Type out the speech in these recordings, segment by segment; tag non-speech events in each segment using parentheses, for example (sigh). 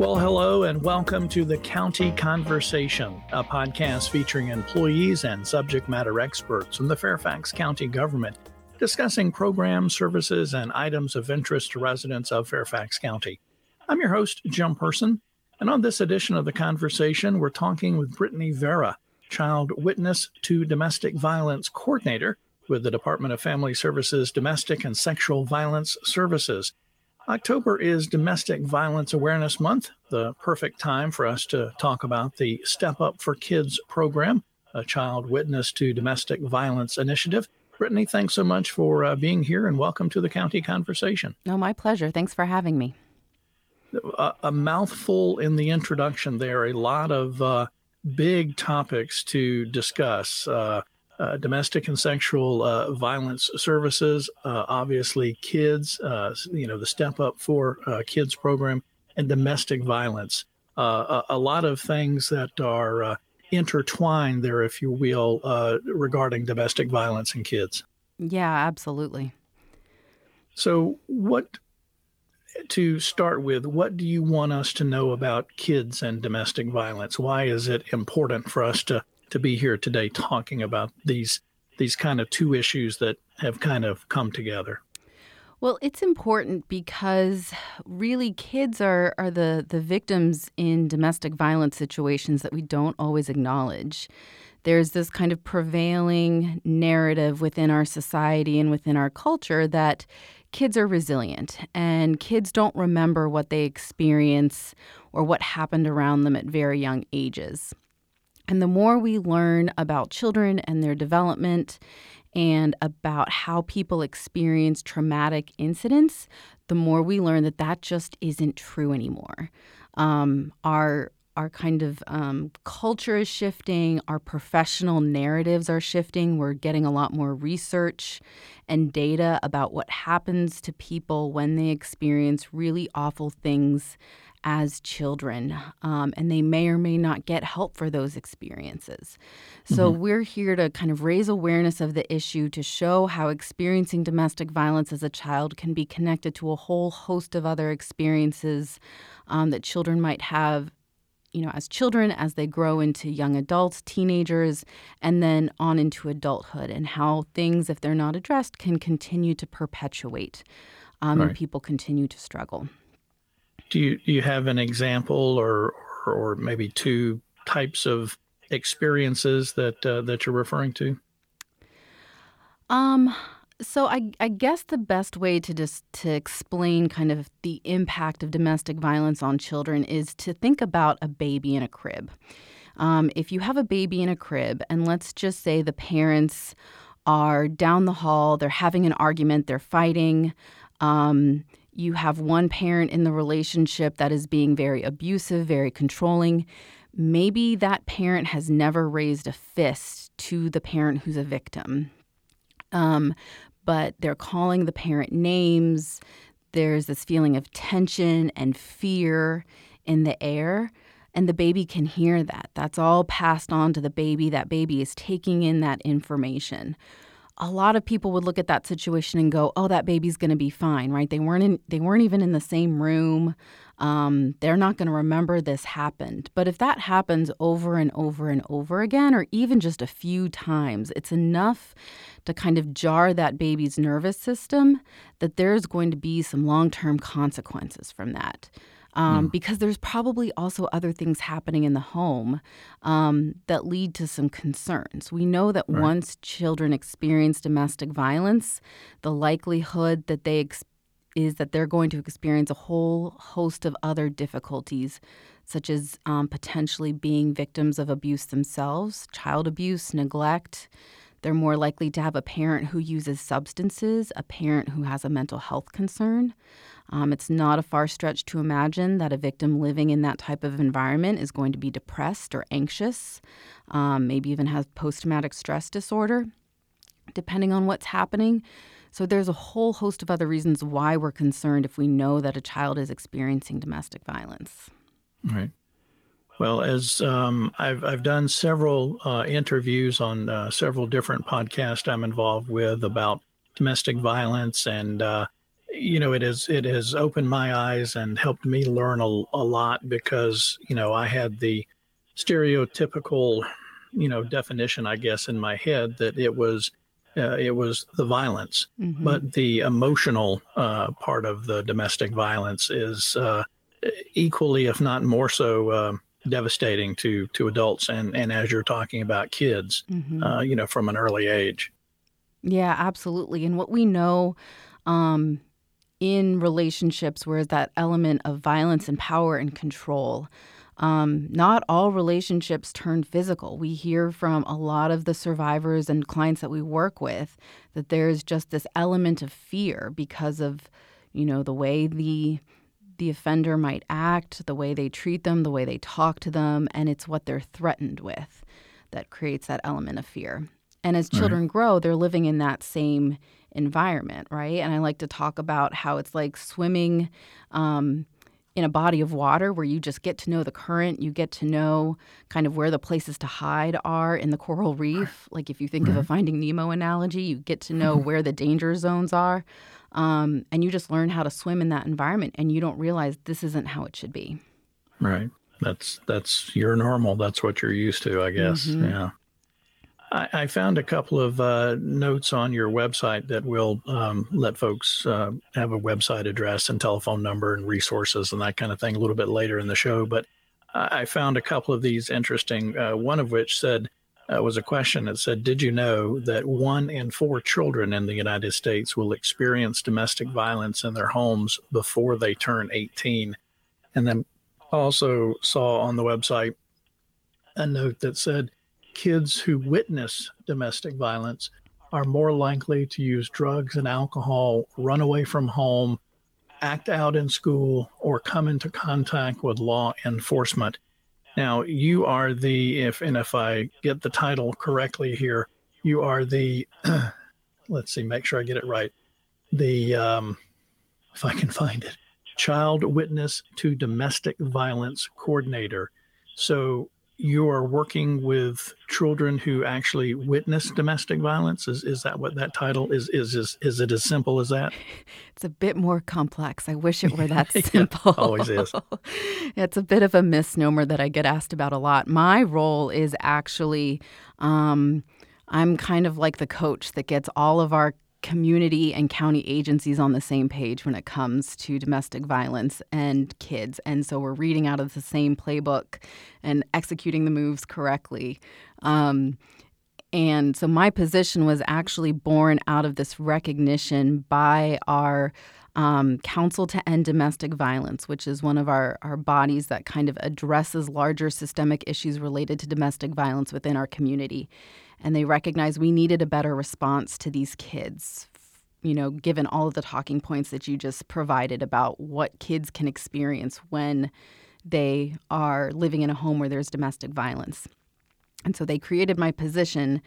Well, hello and welcome to the County Conversation, a podcast featuring employees and subject matter experts from the Fairfax County government discussing programs, services, and items of interest to residents of Fairfax County. I'm your host, Jim Person, and on this edition of the conversation, we're talking with Brittany Vera, Child Witness to Domestic Violence Coordinator with the Department of Family Services Domestic and Sexual Violence Services. October is Domestic Violence Awareness Month, the perfect time for us to talk about the Step Up for Kids program, a child witness to domestic violence initiative. Brittany, thanks so much for uh, being here and welcome to the county conversation. No, my pleasure. Thanks for having me. A, a mouthful in the introduction there, a lot of uh, big topics to discuss. Uh, uh, domestic and sexual uh, violence services, uh, obviously kids, uh, you know, the Step Up for uh, Kids program, and domestic violence. A, a, lot of things that are intertwined there, if you will, regarding domestic violence and kids. Yeah, absolutely. So, what to start with, what do you want us to know about kids and domestic violence? Why is it important for us to to be here today talking about these these kind of two issues that have kind of come together. Well, it's important because really kids are, are the, the victims in domestic violence situations that we don't always acknowledge. There's this kind of prevailing narrative within our society and within our culture that kids are resilient and kids don't remember what they experience or what happened around them at very young ages. And the more we learn about children and their development and about how people experience traumatic incidents, the more we learn that that just isn't true anymore. Um, our our kind of um, culture is shifting, our professional narratives are shifting. We're getting a lot more research and data about what happens to people when they experience really awful things as children, um, and they may or may not get help for those experiences. So, mm-hmm. we're here to kind of raise awareness of the issue to show how experiencing domestic violence as a child can be connected to a whole host of other experiences um, that children might have. You know, as children, as they grow into young adults, teenagers, and then on into adulthood, and how things, if they're not addressed, can continue to perpetuate um, right. and people continue to struggle do you do you have an example or or, or maybe two types of experiences that uh, that you're referring to? Um. So I, I guess the best way to just to explain kind of the impact of domestic violence on children is to think about a baby in a crib. Um, if you have a baby in a crib, and let's just say the parents are down the hall, they're having an argument, they're fighting. Um, you have one parent in the relationship that is being very abusive, very controlling. Maybe that parent has never raised a fist to the parent who's a victim. Um, but they're calling the parent names. There's this feeling of tension and fear in the air. And the baby can hear that. That's all passed on to the baby. That baby is taking in that information a lot of people would look at that situation and go, "Oh, that baby's going to be fine," right? They weren't in, they weren't even in the same room. Um, they're not going to remember this happened. But if that happens over and over and over again, or even just a few times, it's enough to kind of jar that baby's nervous system that there's going to be some long term consequences from that um, mm. because there's probably also other things happening in the home um, that lead to some concerns. We know that right. once children experience domestic violence, the likelihood that they ex- is that they're going to experience a whole host of other difficulties, such as um, potentially being victims of abuse themselves, child abuse, neglect. They're more likely to have a parent who uses substances, a parent who has a mental health concern. Um, it's not a far stretch to imagine that a victim living in that type of environment is going to be depressed or anxious, um, maybe even has post traumatic stress disorder, depending on what's happening. So there's a whole host of other reasons why we're concerned if we know that a child is experiencing domestic violence. Right. Well, as um, I've I've done several uh, interviews on uh, several different podcasts I'm involved with about domestic violence and uh, you know, it has it has opened my eyes and helped me learn a, a lot because you know I had the stereotypical, you know, definition, I guess, in my head that it was uh, it was the violence, mm-hmm. but the emotional uh, part of the domestic violence is uh, equally, if not more so, uh, devastating to to adults and and as you're talking about kids, mm-hmm. Uh, you know, from an early age. Yeah, absolutely. And what we know um, in relationships where that element of violence and power and control. Um, not all relationships turn physical. We hear from a lot of the survivors and clients that we work with that there's just this element of fear because of, you know, the way the the offender might act, the way they treat them, the way they talk to them, and it's what they're threatened with that creates that element of fear. And as children right. grow, they're living in that same environment, right? And I like to talk about how it's like swimming um, in a body of water where you just get to know the current, you get to know kind of where the places to hide are in the coral reef. Like if you think of a Finding Nemo analogy, you get to know (laughs) where the danger zones are. Um, and you just learn how to swim in that environment and you don't realize this isn't how it should be. Right. That's that's your normal. That's what you're used to, I guess. Mm-hmm. Yeah. I, I found a couple of uh, notes on your website that will um, let folks uh, have a website address and telephone number and resources and that kind of thing a little bit later in the show. But I found a couple of these interesting. Uh, one of which said uh, was a question that said, "Did you know that one in four children in the United States will experience domestic violence in their homes before they turn 18?" And then also saw on the website a note that said kids who witness domestic violence are more likely to use drugs and alcohol, run away from home, act out in school, or come into contact with law enforcement. Now, you are the, if and if I get the title correctly here, you are the, (clears throat) let's see, make sure I get it right. The, um, if I can find it, Child Witness to Domestic Violence Coordinator. So you are working with children who actually witness domestic violence. Is is that what that title is? Is is is it as simple as that? (laughs) It's a bit more complex. I wish it were (laughs) that simple. always is. (laughs) it's a bit of a misnomer that I get asked about a lot. My role is actually. Um, I'm kind of like the coach that gets all of our community and county agencies on the same page when it comes to domestic violence and kids. And so we're reading out of the same playbook and executing the moves correctly. Um, and so my position was actually born out of this recognition by our um, Council to End Domestic Violence, which is one of our, our bodies that kind of addresses larger systemic issues related to domestic violence within our community and they recognized we needed a better response to these kids you know given all of the talking points that you just provided about what kids can experience when they are living in a home where there's domestic violence and so they created my position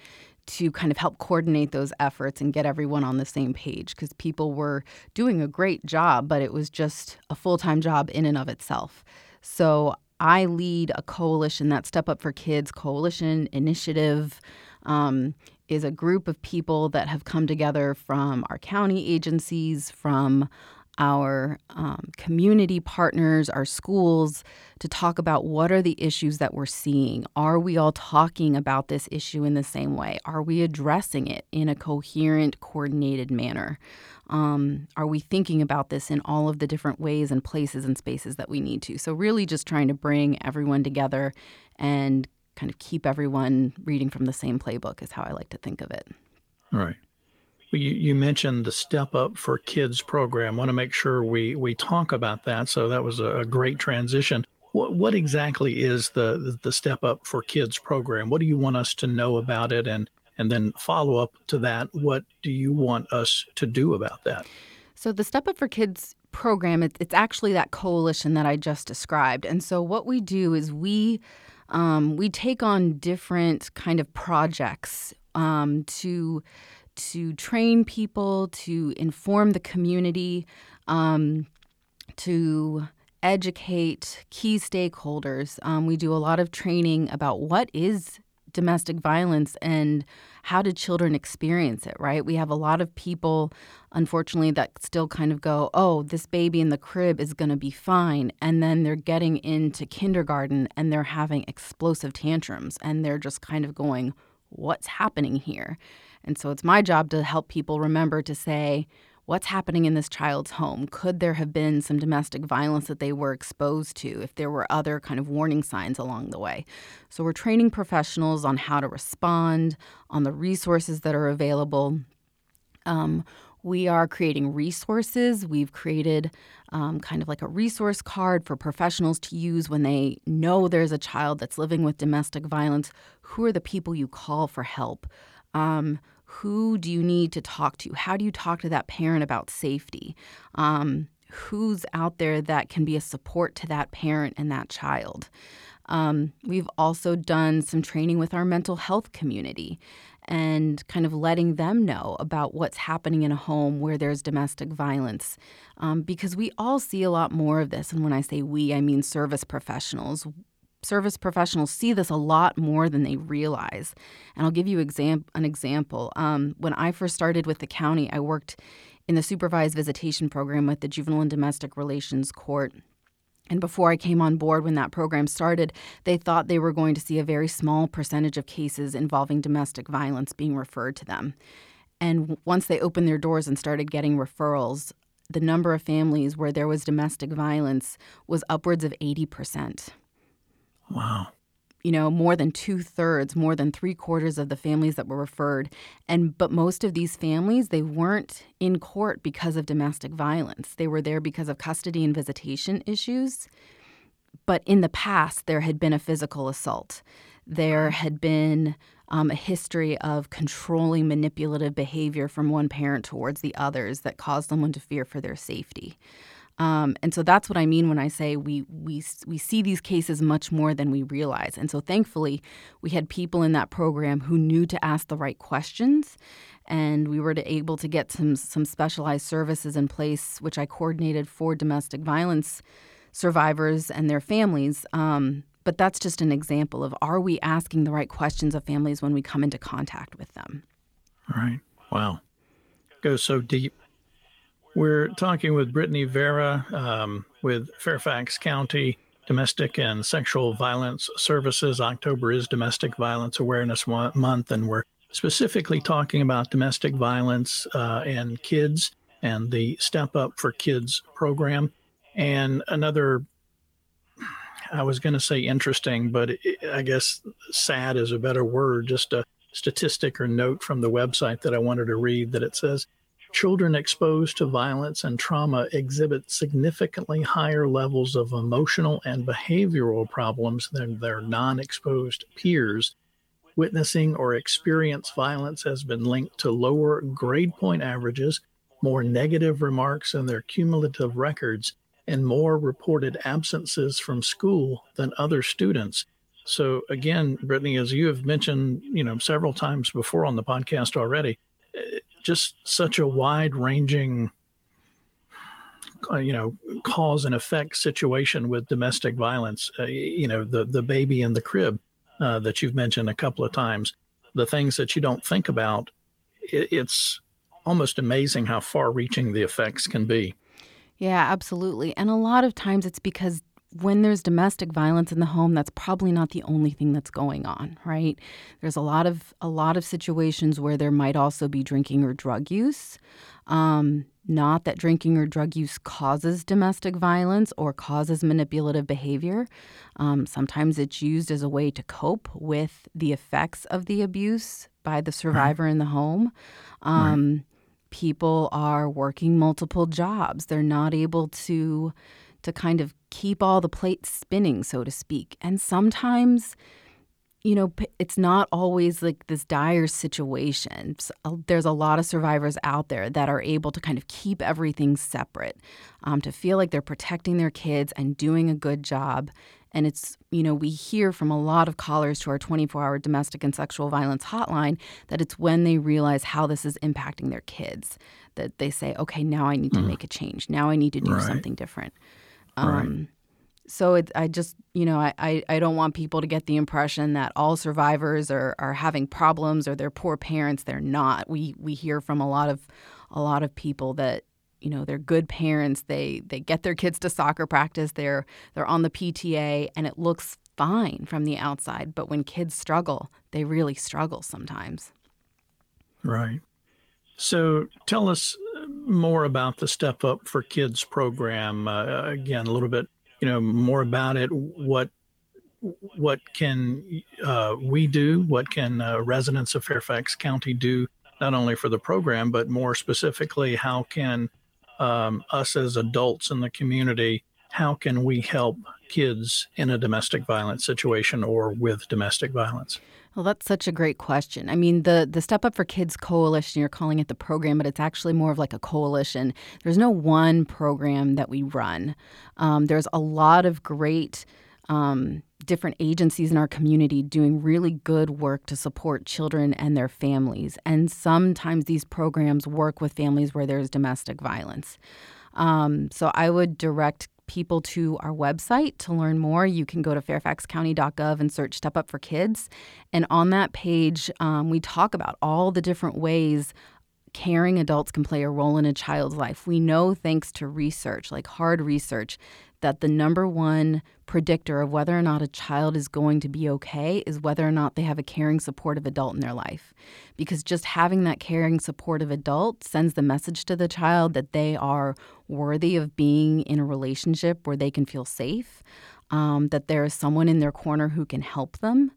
to kind of help coordinate those efforts and get everyone on the same page because people were doing a great job, but it was just a full time job in and of itself. So I lead a coalition, that Step Up for Kids coalition initiative um, is a group of people that have come together from our county agencies, from our um, community partners, our schools, to talk about what are the issues that we're seeing. Are we all talking about this issue in the same way? Are we addressing it in a coherent, coordinated manner? Um, are we thinking about this in all of the different ways and places and spaces that we need to? So, really, just trying to bring everyone together and kind of keep everyone reading from the same playbook is how I like to think of it. Right. Well, you, you mentioned the Step Up for Kids program. I want to make sure we, we talk about that. So that was a, a great transition. What, what exactly is the, the Step Up for Kids program? What do you want us to know about it? And, and then follow up to that, what do you want us to do about that? So the Step Up for Kids program, it, it's actually that coalition that I just described. And so what we do is we um, we take on different kind of projects um, to to train people, to inform the community, um, to educate key stakeholders. Um, we do a lot of training about what is domestic violence and how do children experience it, right? We have a lot of people, unfortunately, that still kind of go, oh, this baby in the crib is going to be fine. And then they're getting into kindergarten and they're having explosive tantrums and they're just kind of going, what's happening here? And so it's my job to help people remember to say, what's happening in this child's home? Could there have been some domestic violence that they were exposed to if there were other kind of warning signs along the way? So we're training professionals on how to respond, on the resources that are available. Um, we are creating resources. We've created um, kind of like a resource card for professionals to use when they know there's a child that's living with domestic violence. Who are the people you call for help? Um, who do you need to talk to? How do you talk to that parent about safety? Um, who's out there that can be a support to that parent and that child? Um, we've also done some training with our mental health community and kind of letting them know about what's happening in a home where there's domestic violence. Um, because we all see a lot more of this. And when I say we, I mean service professionals service professionals see this a lot more than they realize. And I'll give you exam- an example. Um, when I first started with the county, I worked in the supervised visitation program with the Juvenile and Domestic Relations Court. And before I came on board, when that program started, they thought they were going to see a very small percentage of cases involving domestic violence being referred to them. And once they opened their doors and started getting referrals, the number of families where there was domestic violence was upwards of 80%. Wow. You know, more than two thirds, more than three quarters of the families that were referred. And but most of these families, they weren't in court because of domestic violence. They were there because of custody and visitation issues. But in the past, there had been a physical assault. There had been um, a history of controlling, manipulative behavior from one parent towards the others that caused someone to fear for their safety. Um, and so that's what I mean when I say we we we see these cases much more than we realize. And so thankfully, we had people in that program who knew to ask the right questions, and we were to able to get some some specialized services in place, which I coordinated for domestic violence survivors and their families. Um, but that's just an example of are we asking the right questions of families when we come into contact with them? Right. Wow. Goes so deep. We're talking with Brittany Vera um, with Fairfax County Domestic and Sexual Violence Services. October is Domestic Violence Awareness Month, and we're specifically talking about domestic violence uh, and kids and the Step Up for Kids program. And another, I was going to say interesting, but I guess sad is a better word, just a statistic or note from the website that I wanted to read that it says Children exposed to violence and trauma exhibit significantly higher levels of emotional and behavioral problems than their non exposed peers. Witnessing or experience violence has been linked to lower grade point averages, more negative remarks in their cumulative records, and more reported absences from school than other students. So again, Brittany, as you have mentioned, you know, several times before on the podcast already, eh, just such a wide ranging uh, you know cause and effect situation with domestic violence uh, you know the the baby in the crib uh, that you've mentioned a couple of times the things that you don't think about it, it's almost amazing how far reaching the effects can be. Yeah absolutely. And a lot of times it's because when there's domestic violence in the home that's probably not the only thing that's going on right? There's a lot of a lot of situations where there might also be drinking or drug use. Um, not that drinking or drug use causes domestic violence or causes manipulative behavior. Um, sometimes it's used as a way to cope with the effects of the abuse by the survivor right. in the home. Um, right. people are working multiple jobs. They're not able to to kind of keep all the plates spinning, so to speak. And sometimes, you know, it's not always like this dire situation. There's a lot of survivors out there that are able to kind of keep everything separate, um, to feel like they're protecting their kids and doing a good job. And it's, you know, we hear from a lot of callers to our 24 hour domestic and sexual violence hotline that it's when they realize how this is impacting their kids that they say, okay, now I need to mm. make a change. Now I need to do right. something different. Um, right. so it, I just, you know, I, I, I don't want people to get the impression that all survivors are, are having problems or they're poor parents. They're not. We we hear from a lot of a lot of people that you know they're good parents. They they get their kids to soccer practice. They're they're on the PTA, and it looks fine from the outside. But when kids struggle, they really struggle sometimes. Right. So tell us more about the Step Up for Kids program. Uh, again, a little bit you know more about it what what can uh, we do what can uh, residents of fairfax county do not only for the program but more specifically how can um, us as adults in the community how can we help kids in a domestic violence situation or with domestic violence well, that's such a great question. I mean, the the Step Up for Kids Coalition, you're calling it the program, but it's actually more of like a coalition. There's no one program that we run. Um, there's a lot of great um, different agencies in our community doing really good work to support children and their families. And sometimes these programs work with families where there's domestic violence. Um, so I would direct people to our website to learn more. You can go to fairfaxcounty.gov and search Step Up for Kids. And on that page, um, we talk about all the different ways caring adults can play a role in a child's life. We know, thanks to research, like hard research, that the number one predictor of whether or not a child is going to be okay is whether or not they have a caring, supportive adult in their life. Because just having that caring, supportive adult sends the message to the child that they are worthy of being in a relationship where they can feel safe, um, that there is someone in their corner who can help them.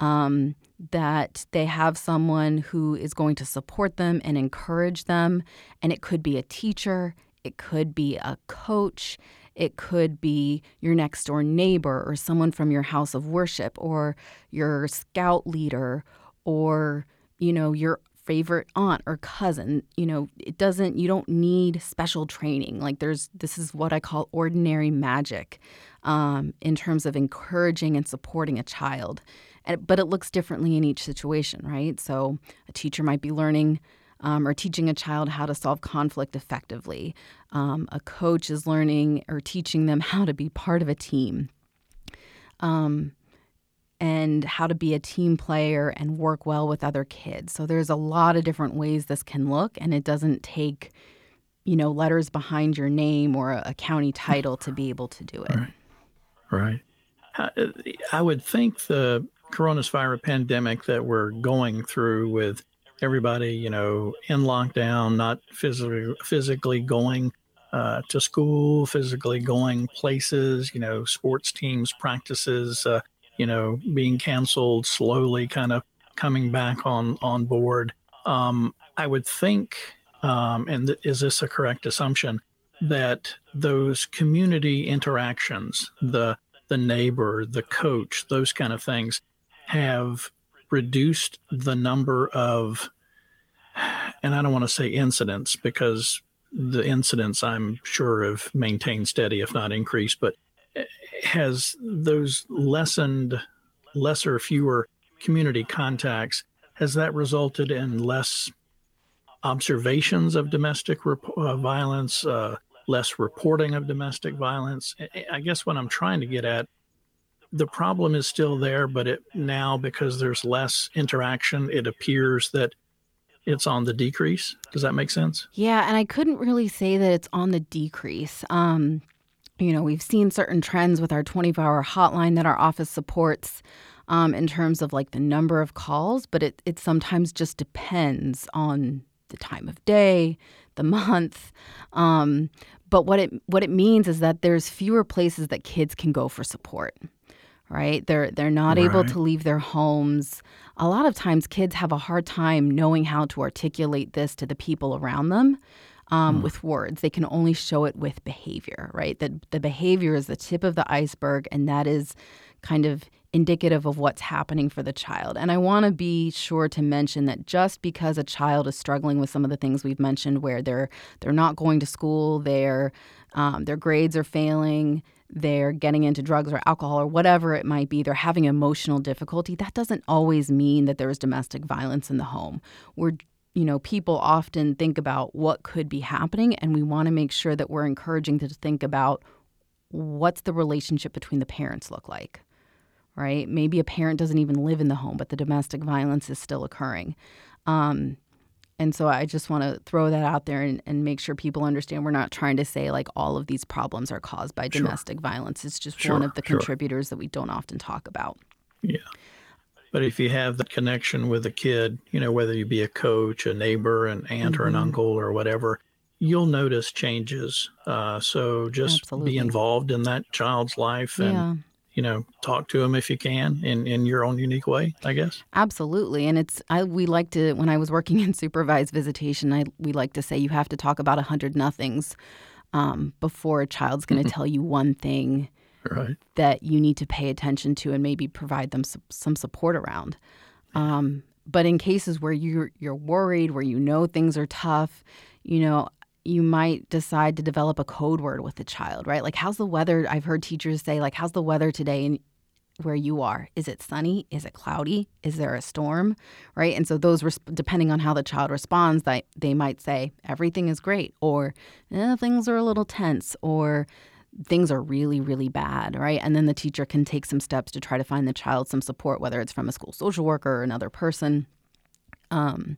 Um, that they have someone who is going to support them and encourage them. And it could be a teacher, it could be a coach, it could be your next door neighbor or someone from your house of worship or your scout leader or, you know, your favorite aunt or cousin. You know, it doesn't, you don't need special training. Like there's, this is what I call ordinary magic um, in terms of encouraging and supporting a child. And, but it looks differently in each situation, right? So a teacher might be learning um, or teaching a child how to solve conflict effectively. Um, a coach is learning or teaching them how to be part of a team. Um, and how to be a team player and work well with other kids. So there's a lot of different ways this can look, and it doesn't take, you know, letters behind your name or a, a county title to be able to do it. Right. Right. I would think the coronavirus pandemic that we're going through with everybody, you know, in lockdown, not physically physically going uh, to school, physically going places, you know, sports teams, practices, uh, you know, being canceled, slowly kind of coming back on on board. Um, I would think, um, and th- is this a correct assumption, that those community interactions, the the neighbor, the coach, those kind of things, have reduced the number of, and I don't want to say incidents because the incidents I'm sure have maintained steady, if not increased, but has those lessened, lesser, fewer community contacts, has that resulted in less observations of domestic rep- uh, violence, uh, less reporting of domestic violence? I guess what I'm trying to get at the problem is still there, but it now because there's less interaction, it appears that it's on the decrease. Does that make sense? Yeah, and I couldn't really say that it's on the decrease. Um, you know, we've seen certain trends with our 24 hour hotline that our office supports um, in terms of like the number of calls, but it, it sometimes just depends on the time of day, the month. Um, but what it what it means is that there's fewer places that kids can go for support right? They're they're not right. able to leave their homes. A lot of times kids have a hard time knowing how to articulate this to the people around them. Um, mm. With words, they can only show it with behavior, right? That the behavior is the tip of the iceberg, and that is kind of indicative of what's happening for the child. And I want to be sure to mention that just because a child is struggling with some of the things we've mentioned, where they're they're not going to school, their um, their grades are failing, they're getting into drugs or alcohol or whatever it might be, they're having emotional difficulty, that doesn't always mean that there is domestic violence in the home. We're you know, people often think about what could be happening, and we want to make sure that we're encouraging to think about what's the relationship between the parents look like? Right? Maybe a parent doesn't even live in the home, but the domestic violence is still occurring. Um, and so I just want to throw that out there and, and, make sure people understand we're not trying to say like all of these problems are caused by domestic sure. violence. It's just sure, one of the sure. contributors that we don't often talk about. Yeah. But if you have the connection with a kid, you know, whether you be a coach, a neighbor, an aunt, mm-hmm. or an mm-hmm. uncle, or whatever, you'll notice changes. Uh, so just Absolutely. be involved in that child's life and, yeah. You know, talk to them if you can in, in your own unique way, I guess. Absolutely. And it's, I, we like to, when I was working (laughs) in supervised visitation, I, we like to say you have to talk about a hundred nothings um, before a child's going to mm-hmm. tell you one thing right. that you need to pay attention to and maybe provide them some, some support around. Um, but in cases where you're you're worried, where you know things are tough, you know, you might decide to develop a code word with the child, right? Like, how's the weather? I've heard teachers say, like, how's the weather today? And where you are. Is it sunny? Is it cloudy? Is there a storm? Right? And so those depending on how the child responds, that they might say everything is great or eh, things are a little tense or things are really, really bad, right? And then the teacher can take some steps to try to find the child some support, whether it's from a school social worker or another person. Um,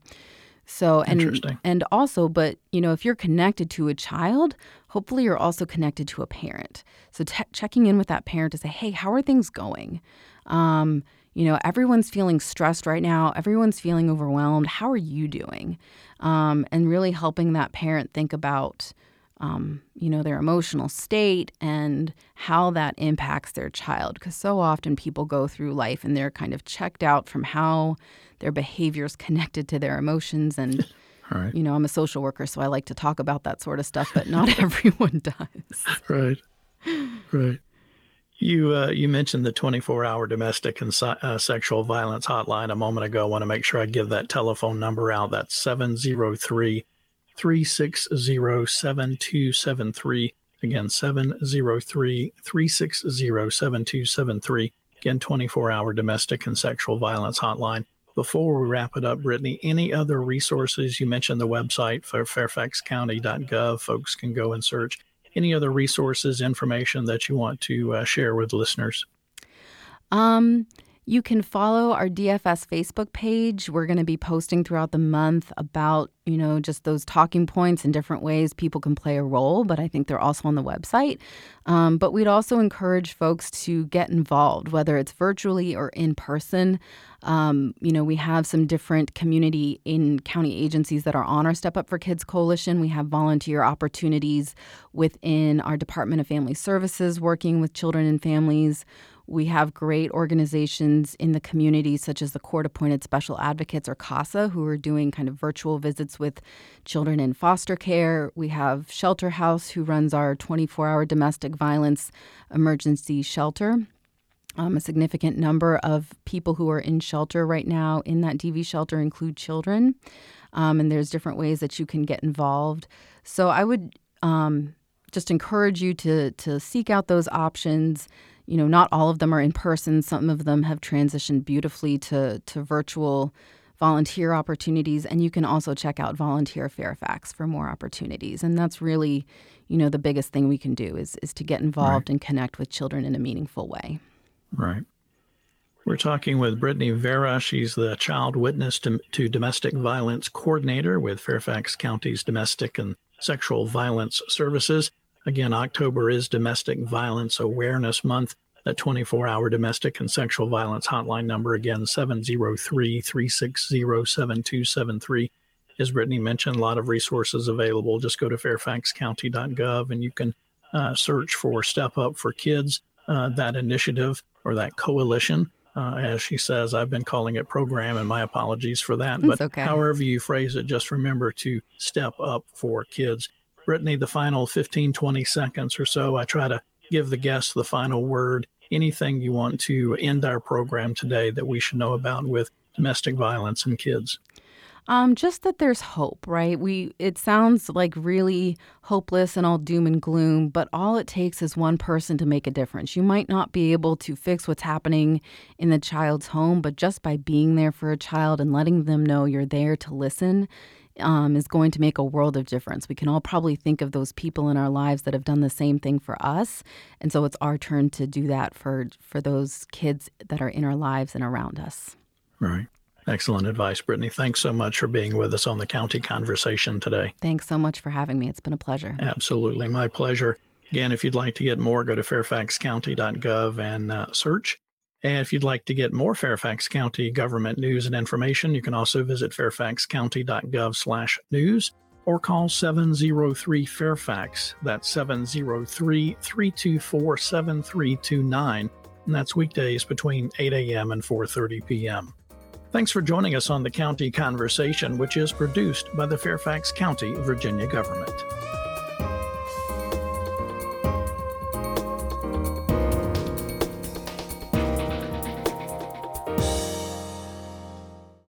so and and also, but you know, if you're connected to a child, hopefully you're also connected to a parent. So te- checking in with that parent to say, hey, how are things going? Um, you know, everyone's feeling stressed right now. Everyone's feeling overwhelmed. How are you doing? Um, and really helping that parent think about um, you know, their emotional state and how that impacts their child. Because so often people go through life and they're kind of checked out from how their behavior is connected to their emotions. And, (laughs) right. you know, I'm a social worker, so I like to talk about that sort of stuff, but not (laughs) everyone does. Right. Right. You uh, you mentioned the 24-hour domestic and uh, sexual violence hotline a moment ago. I want to make sure I give that telephone number out. That's 703 360 7273. Again, 703 360 7273. Again, 24 hour domestic and sexual violence hotline. Before we wrap it up, Brittany, any other resources? You mentioned the website for fairfaxcounty.gov. Folks can go and search. Any other resources, information that you want to uh, share with listeners? Um, you can follow our DFS Facebook page. We're going to be posting throughout the month about, you know, just those talking points and different ways people can play a role, but I think they're also on the website. Um, but we'd also encourage folks to get involved, whether it's virtually or in person. Um, you know, we have some different community in county agencies that are on our Step Up for Kids coalition. We have volunteer opportunities within our Department of Family Services working with children and families. We have great organizations in the community, such as the Court Appointed Special Advocates or CASA, who are doing kind of virtual visits with children in foster care. We have Shelter House, who runs our 24 hour domestic violence emergency shelter. Um, a significant number of people who are in shelter right now in that DV shelter include children. Um, and there's different ways that you can get involved. So I would um, just encourage you to to seek out those options you know, not all of them are in person. Some of them have transitioned beautifully to, to virtual volunteer opportunities. And you can also check out Volunteer Fairfax for more opportunities. And that's really, you know, the biggest thing we can do is, is to get involved right. and connect with children in a meaningful way. Right. We're talking with Brittany Vera. She's the Child Witness to, to Domestic Violence Coordinator with Fairfax County's Domestic and Sexual Violence Services. Again, October is Domestic Violence Awareness Month. That 24 hour domestic and sexual violence hotline number, again, 703 360 7273. As Brittany mentioned, a lot of resources available. Just go to fairfaxcounty.gov and you can uh, search for Step Up for Kids, uh, that initiative or that coalition. Uh, as she says, I've been calling it program, and my apologies for that. It's but okay. however you phrase it, just remember to step up for kids. Brittany, the final 15, 20 seconds or so, I try to give the guests the final word. Anything you want to end our program today that we should know about with domestic violence and kids? Um, just that there's hope, right? We it sounds like really hopeless and all doom and gloom, but all it takes is one person to make a difference. You might not be able to fix what's happening in the child's home, but just by being there for a child and letting them know you're there to listen um, is going to make a world of difference. We can all probably think of those people in our lives that have done the same thing for us, and so it's our turn to do that for for those kids that are in our lives and around us. Right. Excellent advice, Brittany. Thanks so much for being with us on the County Conversation today. Thanks so much for having me. It's been a pleasure. Absolutely. My pleasure. Again, if you'd like to get more, go to fairfaxcounty.gov and uh, search. And if you'd like to get more Fairfax County government news and information, you can also visit fairfaxcounty.gov/news or call 703 Fairfax. That's 703 324 7329. And that's weekdays between 8 a.m. and 4:30 p.m. Thanks for joining us on the County Conversation, which is produced by the Fairfax County, Virginia government.